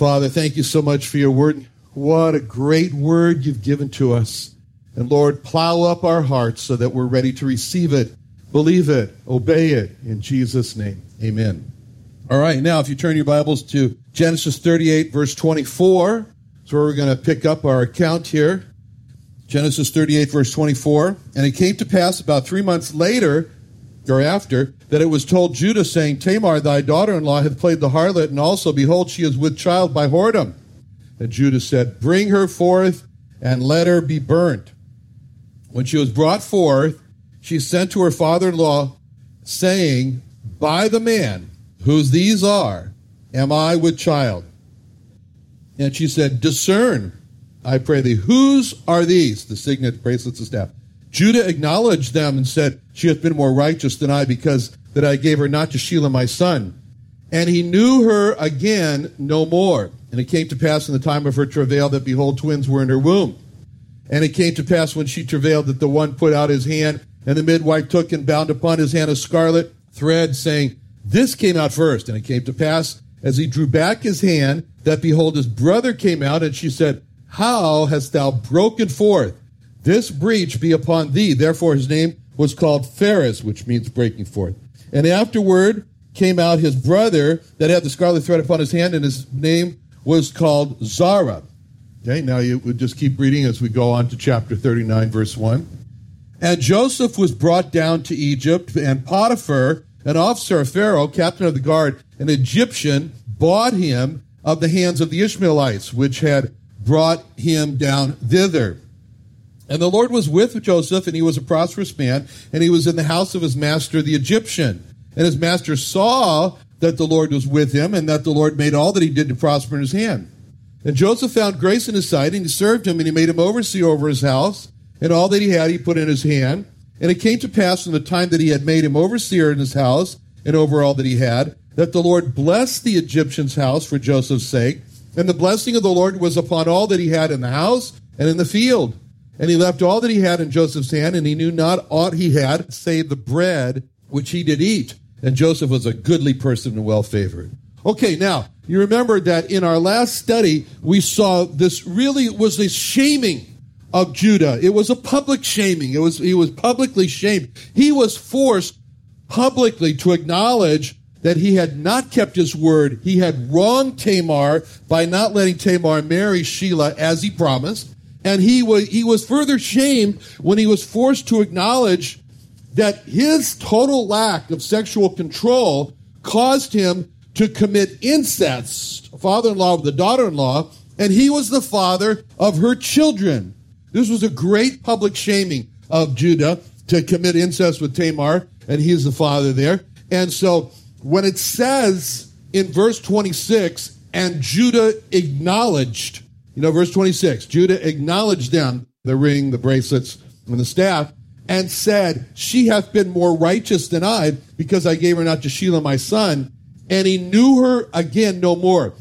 Father, thank you so much for your word. What a great word you've given to us. And Lord, plow up our hearts so that we're ready to receive it, believe it, obey it. In Jesus' name, amen. All right, now if you turn your Bibles to Genesis 38, verse 24, that's where we're going to pick up our account here. Genesis 38, verse 24. And it came to pass about three months later or after, that it was told Judah, saying, Tamar, thy daughter in law, hath played the harlot, and also, behold, she is with child by whoredom. And Judah said, Bring her forth, and let her be burnt. When she was brought forth, she sent to her father in law, saying, By the man whose these are, am I with child. And she said, Discern, I pray thee, whose are these? The signet, bracelets, and staff. Judah acknowledged them and said, She hath been more righteous than I, because that I gave her not to Shelah my son. And he knew her again no more. And it came to pass in the time of her travail that, behold, twins were in her womb. And it came to pass when she travailed that the one put out his hand, and the midwife took and bound upon his hand a scarlet thread, saying, This came out first. And it came to pass, as he drew back his hand, that behold, his brother came out, and she said, How hast thou broken forth? This breach be upon thee. Therefore his name was called Pharez, which means breaking forth. And afterward came out his brother that had the scarlet thread upon his hand, and his name was called Zara. Okay, now you would just keep reading as we go on to chapter 39, verse 1. And Joseph was brought down to Egypt, and Potiphar, an officer of Pharaoh, captain of the guard, an Egyptian, bought him of the hands of the Ishmaelites, which had brought him down thither. And the Lord was with Joseph, and he was a prosperous man, and he was in the house of his master, the Egyptian. And his master saw that the Lord was with him, and that the Lord made all that he did to prosper in his hand. And Joseph found grace in his sight, and he served him, and he made him overseer over his house, and all that he had he put in his hand. And it came to pass from the time that he had made him overseer in his house, and over all that he had, that the Lord blessed the Egyptian's house for Joseph's sake. And the blessing of the Lord was upon all that he had in the house and in the field. And he left all that he had in Joseph's hand, and he knew not aught he had save the bread which he did eat. And Joseph was a goodly person and well favored. Okay, now, you remember that in our last study, we saw this really was a shaming of Judah. It was a public shaming. It was, he was publicly shamed. He was forced publicly to acknowledge that he had not kept his word. He had wronged Tamar by not letting Tamar marry Shelah as he promised. And he was, he was further shamed when he was forced to acknowledge that his total lack of sexual control caused him to commit incest, father-in-law with the daughter-in-law, and he was the father of her children. This was a great public shaming of Judah to commit incest with Tamar, and he's the father there. And so when it says in verse 26, and Judah acknowledged, you know, verse 26 Judah acknowledged them, the ring, the bracelets, and the staff, and said, She hath been more righteous than I, because I gave her not to Shelah my son. And he knew her again no more.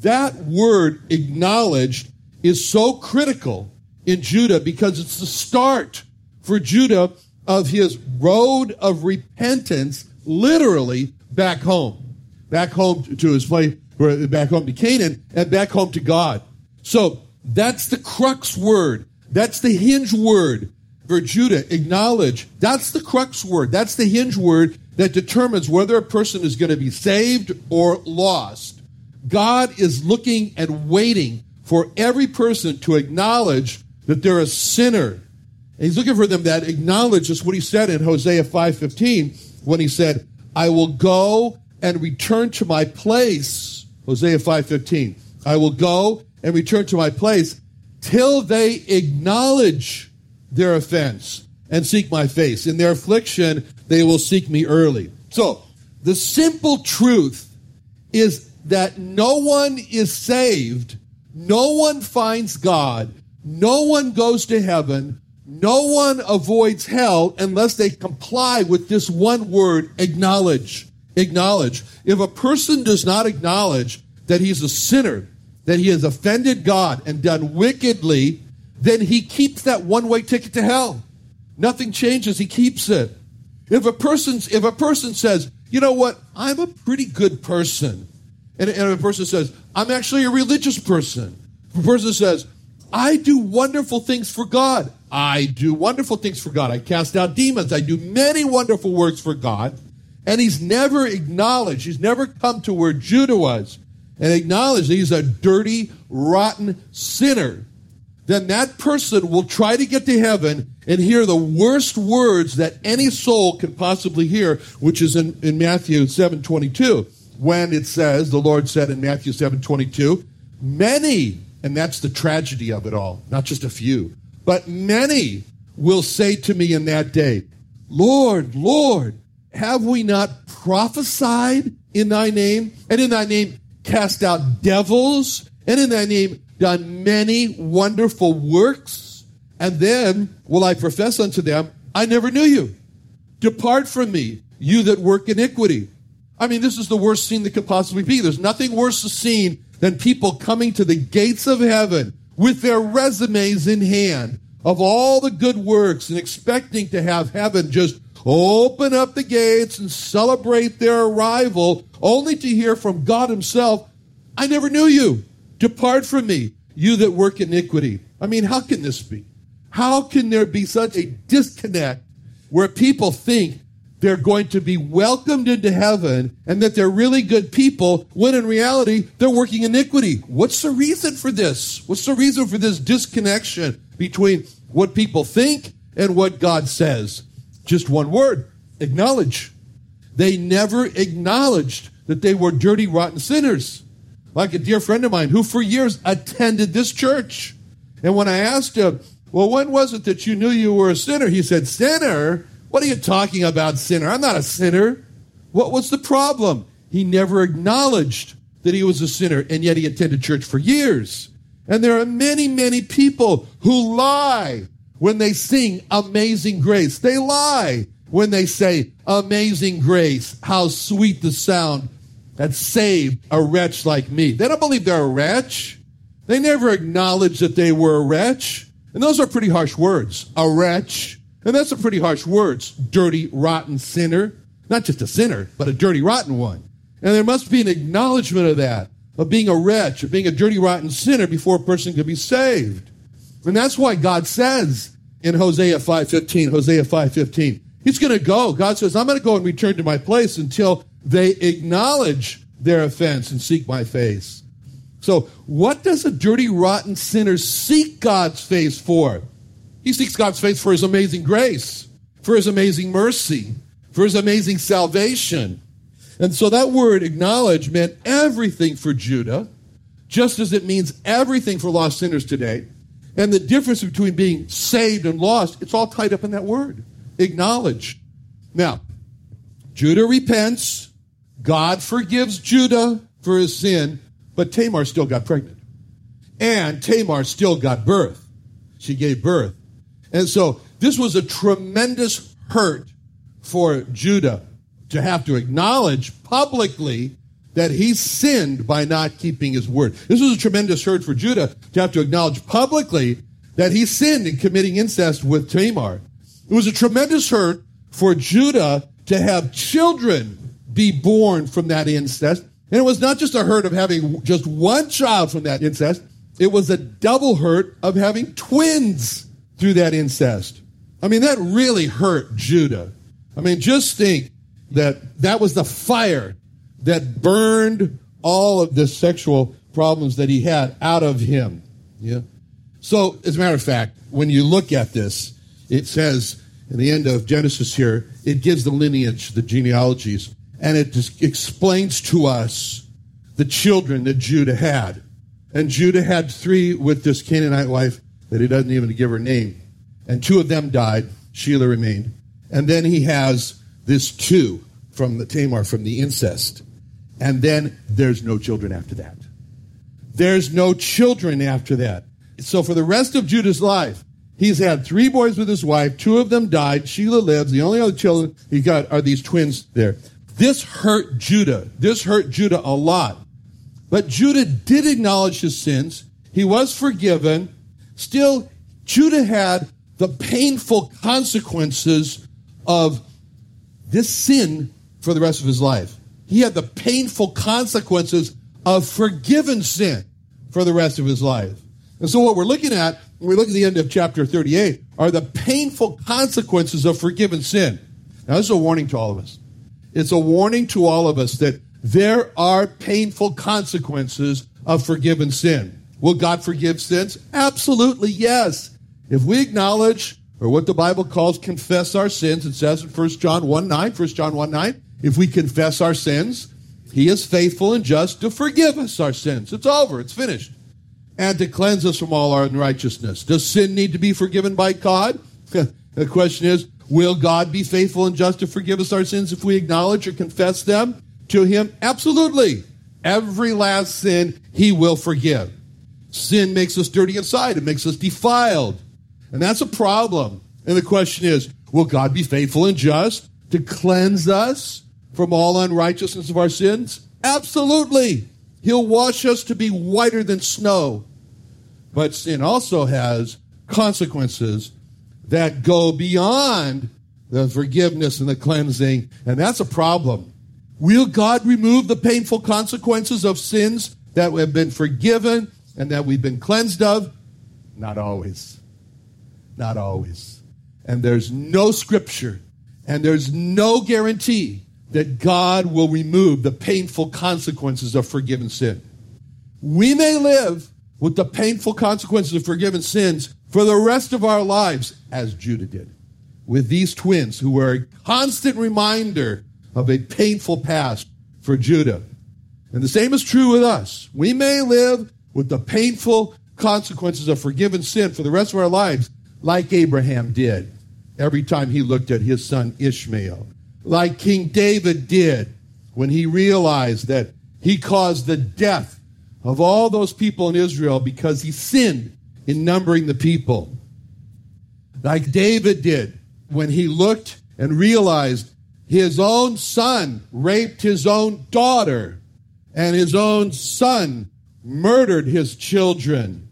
That word acknowledged is so critical in Judah because it's the start for Judah of his road of repentance, literally back home. Back home to his place, back home to Canaan, and back home to God. So that's the crux word. That's the hinge word for Judah. Acknowledge. That's the crux word. That's the hinge word that determines whether a person is going to be saved or lost. God is looking and waiting for every person to acknowledge that they're a sinner. And he's looking for them that acknowledge just what he said in Hosea 5:15 when he said, "I will go and return to my place." Hosea 5:15. I will go and return to my place till they acknowledge their offense and seek my face. In their affliction, they will seek me early. So, the simple truth is that no one is saved, no one finds God, no one goes to heaven, no one avoids hell unless they comply with this one word acknowledge. Acknowledge. If a person does not acknowledge that he's a sinner, that he has offended God and done wickedly, then he keeps that one way ticket to hell. Nothing changes, he keeps it. If a person's if a person says, you know what, I'm a pretty good person, and, and a person says, I'm actually a religious person. A person says, I do wonderful things for God. I do wonderful things for God. I cast out demons. I do many wonderful works for God. And he's never acknowledged, he's never come to where Judah was and acknowledge that he's a dirty, rotten sinner then that person will try to get to heaven and hear the worst words that any soul can possibly hear, which is in, in Matthew 7.22, when it says, the Lord said in Matthew 7.22, many, and that's the tragedy of it all, not just a few, but many will say to me in that day, Lord, Lord, have we not prophesied in thy name, and in thy name cast out devils, and in thy name done many wonderful works, and then will I profess unto them, I never knew you. Depart from me, you that work iniquity. I mean, this is the worst scene that could possibly be. There's nothing worse a scene than people coming to the gates of heaven with their resumes in hand of all the good works and expecting to have heaven just open up the gates and celebrate their arrival, only to hear from God Himself, I never knew you. Depart from me, you that work iniquity. I mean, how can this be? How can there be such a disconnect where people think they're going to be welcomed into heaven and that they're really good people when in reality they're working iniquity? What's the reason for this? What's the reason for this disconnection between what people think and what God says? Just one word acknowledge. They never acknowledged that they were dirty, rotten sinners like a dear friend of mine who for years attended this church. And when I asked him, well, when was it that you knew you were a sinner? He said, Sinner? What are you talking about, sinner? I'm not a sinner. What was the problem? He never acknowledged that he was a sinner, and yet he attended church for years. And there are many, many people who lie when they sing Amazing Grace. They lie when they say, Amazing Grace, how sweet the sound that saved a wretch like me. They don't believe they're a wretch. They never acknowledge that they were a wretch. And those are pretty harsh words. A wretch. And that's some pretty harsh words. Dirty, rotten sinner. Not just a sinner, but a dirty, rotten one. And there must be an acknowledgement of that, of being a wretch, of being a dirty, rotten sinner before a person can be saved. And that's why God says in Hosea 5.15, Hosea 5.15, He's going to go. God says, I'm going to go and return to my place until they acknowledge their offense and seek my face. So, what does a dirty, rotten sinner seek God's face for? He seeks God's face for his amazing grace, for his amazing mercy, for his amazing salvation. And so that word acknowledge meant everything for Judah, just as it means everything for lost sinners today. And the difference between being saved and lost, it's all tied up in that word acknowledge. Now, Judah repents, God forgives Judah for his sin, but Tamar still got pregnant. And Tamar still got birth. She gave birth. And so this was a tremendous hurt for Judah to have to acknowledge publicly that he sinned by not keeping his word. This was a tremendous hurt for Judah to have to acknowledge publicly that he sinned in committing incest with Tamar. It was a tremendous hurt for Judah to have children be born from that incest. And it was not just a hurt of having just one child from that incest, it was a double hurt of having twins through that incest. I mean, that really hurt Judah. I mean, just think that that was the fire that burned all of the sexual problems that he had out of him. Yeah. So, as a matter of fact, when you look at this, it says in the end of Genesis here, it gives the lineage, the genealogies, and it explains to us the children that Judah had. And Judah had three with this Canaanite wife that he doesn't even give her name. And two of them died. Shelah remained. And then he has this two from the Tamar, from the incest. And then there's no children after that. There's no children after that. So for the rest of Judah's life, he's had three boys with his wife. Two of them died. Shelah lives. The only other children he got are these twins there. This hurt Judah. This hurt Judah a lot. But Judah did acknowledge his sins. He was forgiven. Still, Judah had the painful consequences of this sin for the rest of his life. He had the painful consequences of forgiven sin for the rest of his life. And so, what we're looking at when we look at the end of chapter 38 are the painful consequences of forgiven sin. Now, this is a warning to all of us. It's a warning to all of us that there are painful consequences of forgiven sin. Will God forgive sins? Absolutely, yes. If we acknowledge, or what the Bible calls confess our sins, it says in 1 John 1 9, 1 John 1 9, if we confess our sins, he is faithful and just to forgive us our sins. It's over, it's finished. And to cleanse us from all our unrighteousness. Does sin need to be forgiven by God? the question is, will God be faithful and just to forgive us our sins if we acknowledge or confess them to him? Absolutely. Every last sin he will forgive. Sin makes us dirty inside, it makes us defiled. And that's a problem. And the question is, will God be faithful and just to cleanse us from all unrighteousness of our sins? Absolutely. He'll wash us to be whiter than snow. But sin also has consequences that go beyond the forgiveness and the cleansing, and that's a problem. Will God remove the painful consequences of sins that have been forgiven and that we've been cleansed of? Not always. Not always. And there's no scripture and there's no guarantee that God will remove the painful consequences of forgiven sin. We may live with the painful consequences of forgiven sins for the rest of our lives, as Judah did, with these twins who were a constant reminder of a painful past for Judah. And the same is true with us. We may live with the painful consequences of forgiven sin for the rest of our lives, like Abraham did every time he looked at his son Ishmael, like King David did when he realized that he caused the death of all those people in Israel because he sinned in numbering the people. Like David did when he looked and realized his own son raped his own daughter and his own son murdered his children.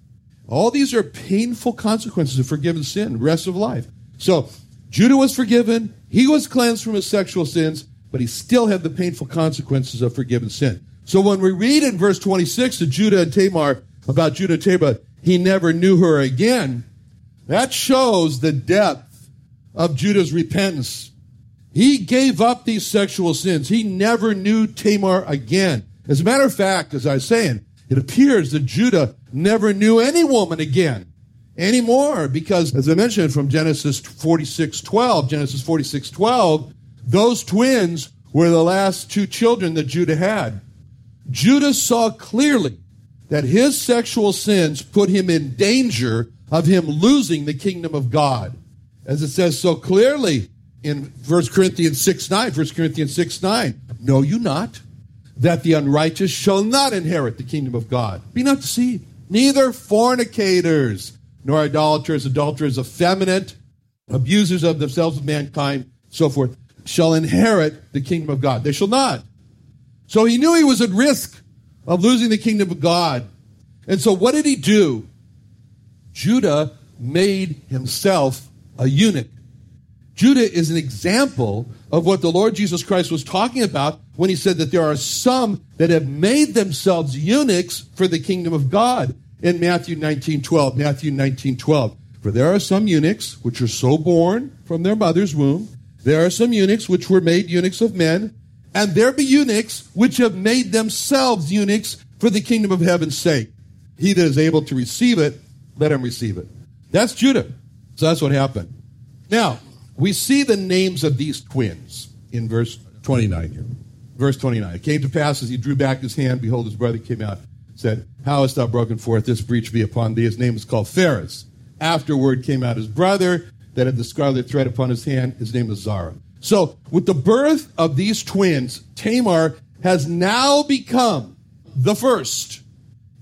All these are painful consequences of forgiven sin, rest of life. So Judah was forgiven, he was cleansed from his sexual sins, but he still had the painful consequences of forgiven sin. So when we read in verse 26 of Judah and Tamar about Judah and Tamar, he never knew her again, that shows the depth of Judah's repentance. He gave up these sexual sins. He never knew Tamar again. As a matter of fact, as I was saying, it appears that Judah never knew any woman again anymore because as I mentioned from Genesis 46:12, Genesis 46:12, those twins were the last two children that Judah had. Judah saw clearly that his sexual sins put him in danger of him losing the kingdom of God. As it says so clearly in 1 Corinthians 6 9, 1 Corinthians 6 9, know you not that the unrighteous shall not inherit the kingdom of God. Be not deceived. Neither fornicators, nor idolaters, adulterers, effeminate, abusers of themselves of mankind, so forth, shall inherit the kingdom of God. They shall not. So he knew he was at risk of losing the kingdom of God. And so what did he do? Judah made himself a eunuch. Judah is an example of what the Lord Jesus Christ was talking about when he said that there are some that have made themselves eunuchs for the kingdom of God in Matthew 19 12. Matthew 19 12. For there are some eunuchs which are so born from their mother's womb. There are some eunuchs which were made eunuchs of men. And there be eunuchs which have made themselves eunuchs for the kingdom of heaven's sake. He that is able to receive it, let him receive it. That's Judah. So that's what happened. Now, we see the names of these twins in verse 29 here. Verse 29. It came to pass as he drew back his hand, behold, his brother came out, said, How hast thou broken forth? This breach be upon thee. His name is called Pharez. Afterward came out his brother that had the scarlet thread upon his hand. His name was Zara. So, with the birth of these twins, Tamar has now become the first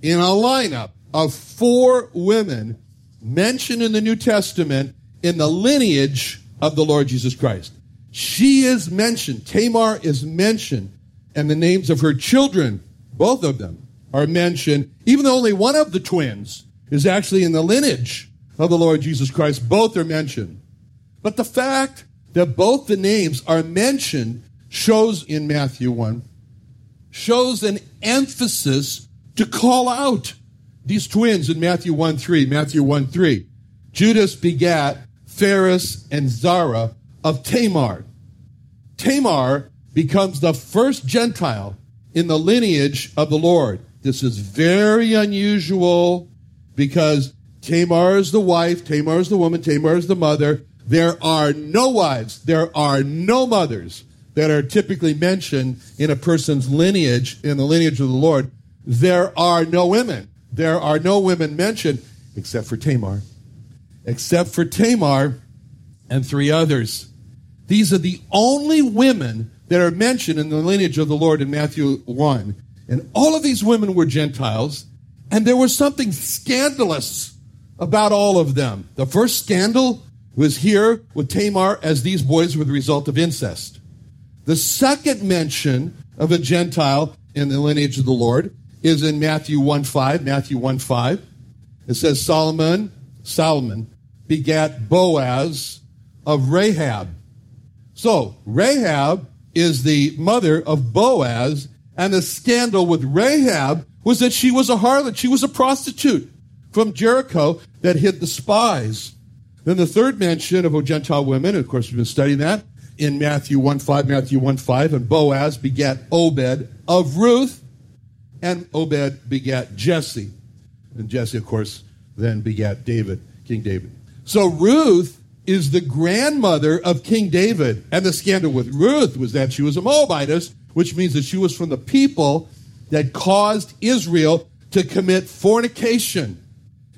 in a lineup of four women mentioned in the New Testament in the lineage of the Lord Jesus Christ. She is mentioned, Tamar is mentioned, and the names of her children, both of them, are mentioned, even though only one of the twins is actually in the lineage of the Lord Jesus Christ. Both are mentioned. But the fact that both the names are mentioned shows in Matthew 1, shows an emphasis to call out these twins in Matthew 1 3. Matthew 1 3. Judas begat Pharez and Zara of Tamar. Tamar becomes the first Gentile in the lineage of the Lord. This is very unusual because Tamar is the wife, Tamar is the woman, Tamar is the mother. There are no wives, there are no mothers that are typically mentioned in a person's lineage, in the lineage of the Lord. There are no women. There are no women mentioned except for Tamar. Except for Tamar and three others. These are the only women that are mentioned in the lineage of the Lord in Matthew 1. And all of these women were Gentiles, and there was something scandalous about all of them. The first scandal was here with Tamar, as these boys were the result of incest. The second mention of a Gentile in the lineage of the Lord is in Matthew 1 5. Matthew 1 5. It says Solomon, Solomon begat Boaz of Rahab. So Rahab is the mother of Boaz, and the scandal with Rahab was that she was a harlot. She was a prostitute from Jericho that hid the spies. Then the third mention of Gentile women, of course, we've been studying that in Matthew 1 5, Matthew 1 5, and Boaz begat Obed of Ruth, and Obed begat Jesse. And Jesse, of course, then begat David, King David. So Ruth is the grandmother of King David. And the scandal with Ruth was that she was a Moabitess, which means that she was from the people that caused Israel to commit fornication.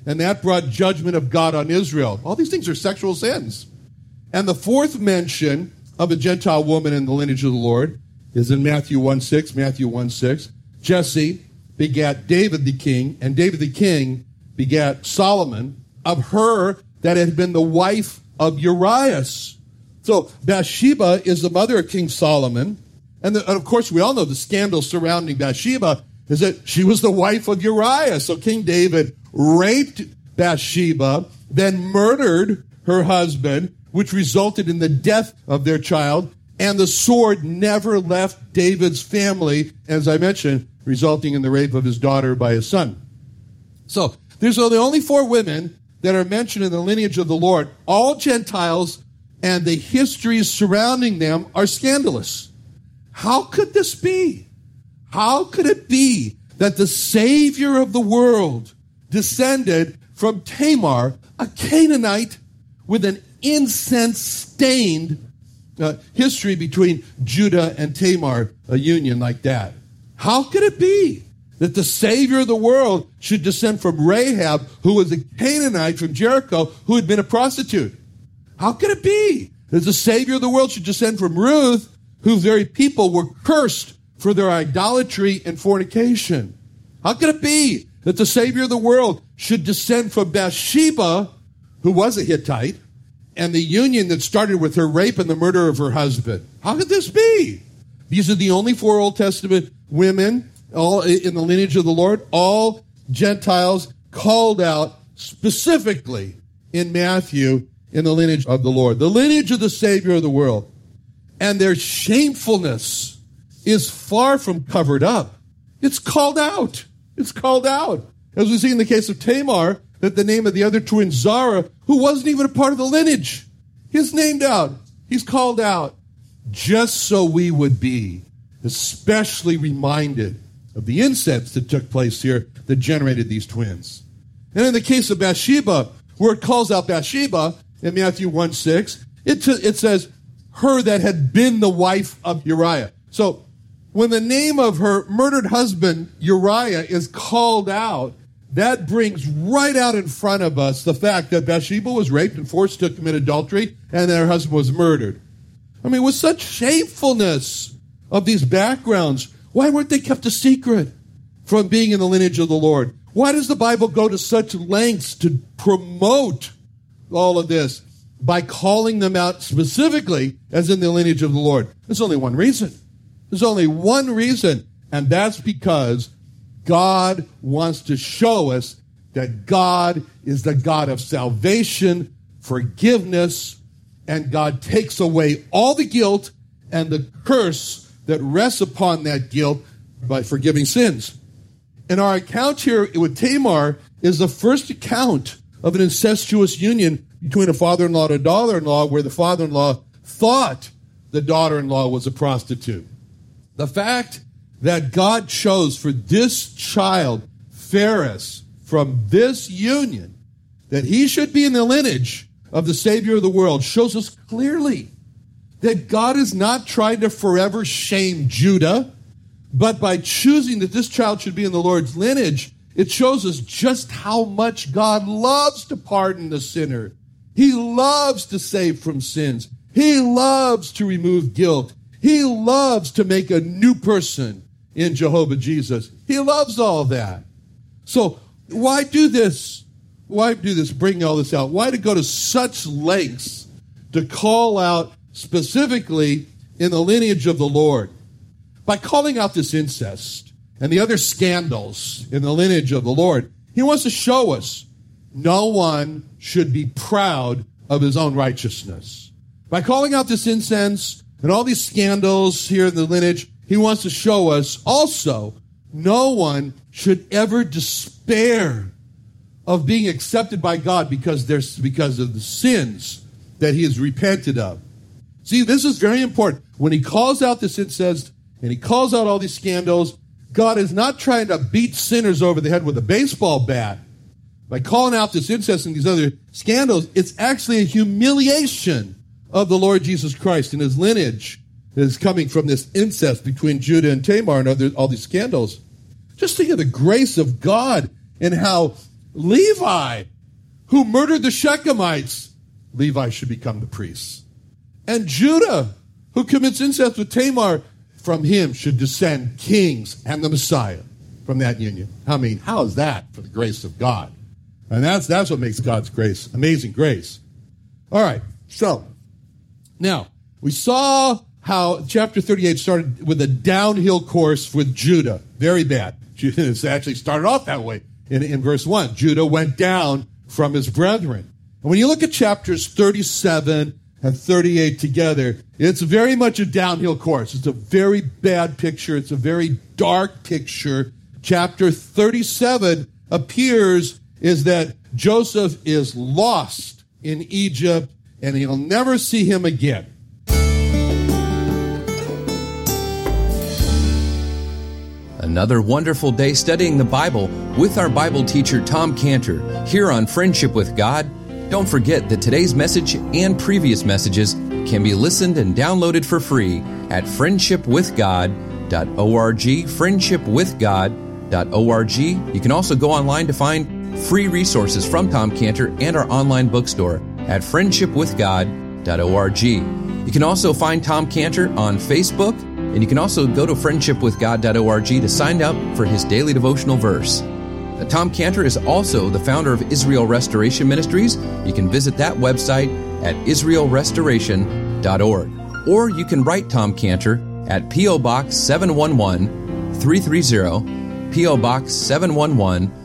And that brought judgment of God on Israel. All these things are sexual sins. And the fourth mention of a Gentile woman in the lineage of the Lord is in Matthew 1 6. Matthew 1 6. Jesse begat David the king, and David the king begat Solomon of her that had been the wife of Urias. So Bathsheba is the mother of King Solomon. And, the, and, of course, we all know the scandal surrounding Bathsheba is that she was the wife of Uriah. So King David raped Bathsheba, then murdered her husband, which resulted in the death of their child. And the sword never left David's family, as I mentioned, resulting in the rape of his daughter by his son. So there's the only four women that are mentioned in the lineage of the Lord, all Gentiles, and the histories surrounding them are scandalous. How could this be? How could it be that the Savior of the world descended from Tamar, a Canaanite with an incense stained uh, history between Judah and Tamar, a union like that? How could it be? that the Savior of the world should descend from Rahab, who was a Canaanite from Jericho, who had been a prostitute. How could it be that the Savior of the world should descend from Ruth, whose very people were cursed for their idolatry and fornication? How could it be that the Savior of the world should descend from Bathsheba, who was a Hittite, and the union that started with her rape and the murder of her husband? How could this be? These are the only four Old Testament women all in the lineage of the Lord, all Gentiles called out specifically in Matthew in the lineage of the Lord, the lineage of the Savior of the world. And their shamefulness is far from covered up. It's called out. It's called out. As we see in the case of Tamar, that the name of the other twin, Zara, who wasn't even a part of the lineage, he's named out. He's called out just so we would be especially reminded of the incense that took place here that generated these twins. And in the case of Bathsheba, where it calls out Bathsheba in Matthew 1 6, it, t- it says, her that had been the wife of Uriah. So when the name of her murdered husband, Uriah, is called out, that brings right out in front of us the fact that Bathsheba was raped and forced to commit adultery and that her husband was murdered. I mean, with such shamefulness of these backgrounds, why weren't they kept a secret from being in the lineage of the Lord? Why does the Bible go to such lengths to promote all of this by calling them out specifically as in the lineage of the Lord? There's only one reason. There's only one reason, and that's because God wants to show us that God is the God of salvation, forgiveness, and God takes away all the guilt and the curse that rests upon that guilt by forgiving sins. And our account here with Tamar is the first account of an incestuous union between a father in law and a daughter in law, where the father in law thought the daughter in law was a prostitute. The fact that God chose for this child, Phares, from this union, that he should be in the lineage of the Savior of the world, shows us clearly that God is not trying to forever shame Judah, but by choosing that this child should be in the Lord's lineage, it shows us just how much God loves to pardon the sinner. He loves to save from sins. He loves to remove guilt. He loves to make a new person in Jehovah Jesus. He loves all that. So why do this? Why do this? Bring all this out. Why to go to such lengths to call out specifically in the lineage of the Lord? By calling out this incest and the other scandals in the lineage of the Lord, he wants to show us no one should be proud of his own righteousness. By calling out this incense and all these scandals here in the lineage, he wants to show us also no one should ever despair of being accepted by God because there's because of the sins that he has repented of. See, this is very important. When he calls out this incest and he calls out all these scandals, God is not trying to beat sinners over the head with a baseball bat. By calling out this incest and these other scandals, it's actually a humiliation of the Lord Jesus Christ and his lineage is coming from this incest between Judah and Tamar and other, all these scandals. Just think of the grace of God and how Levi, who murdered the Shechemites, Levi should become the priest. And Judah, who commits incest with Tamar, from him should descend kings and the Messiah from that union. I mean, how is that for the grace of God? And that's, that's what makes God's grace amazing grace. All right, so now we saw how chapter 38 started with a downhill course with Judah. Very bad. It actually started off that way in, in verse 1. Judah went down from his brethren. And when you look at chapters 37 and 38 together, it's very much a downhill course. It's a very bad picture. It's a very dark picture. Chapter 37 appears is that Joseph is lost in Egypt and he'll never see him again. Another wonderful day studying the Bible with our Bible teacher Tom Cantor here on Friendship with God. Don't forget that today's message and previous messages can be listened and downloaded for free at friendshipwithgod.org, friendshipwithgod.org. You can also go online to find free resources from Tom Cantor and our online bookstore at friendshipwithgod.org. You can also find Tom Cantor on Facebook and you can also go to friendshipwithgod.org to sign up for his daily devotional verse. Tom Cantor is also the founder of Israel Restoration Ministries. You can visit that website at israelrestoration.org. Or you can write Tom Cantor at P.O. Box 711 330, P.O. Box 711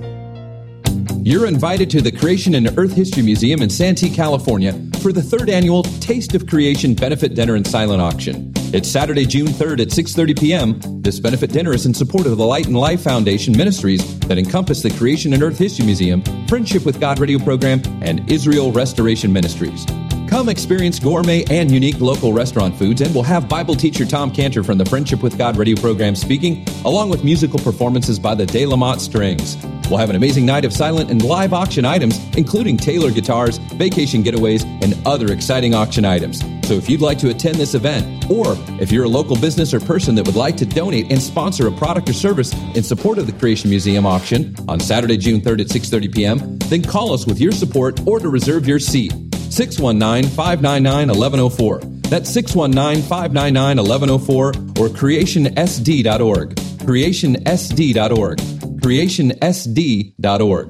You're invited to the Creation and Earth History Museum in Santee, California for the third annual Taste of Creation benefit dinner and silent auction. It's Saturday, June 3rd at 6:30 p.m. This benefit dinner is in support of the Light and Life Foundation ministries that encompass the Creation and Earth History Museum, Friendship with God radio program, and Israel Restoration Ministries. Come experience gourmet and unique local restaurant foods, and we'll have Bible teacher Tom Cantor from the Friendship with God radio program speaking, along with musical performances by the De La Motte Strings. We'll have an amazing night of silent and live auction items, including Taylor guitars, vacation getaways, and other exciting auction items. So if you'd like to attend this event, or if you're a local business or person that would like to donate and sponsor a product or service in support of the Creation Museum auction on Saturday, June 3rd at 6:30 p.m., then call us with your support or to reserve your seat. 619-599-1104. That's 619-599-1104 or creationsd.org. creationsd.org. creationsd.org.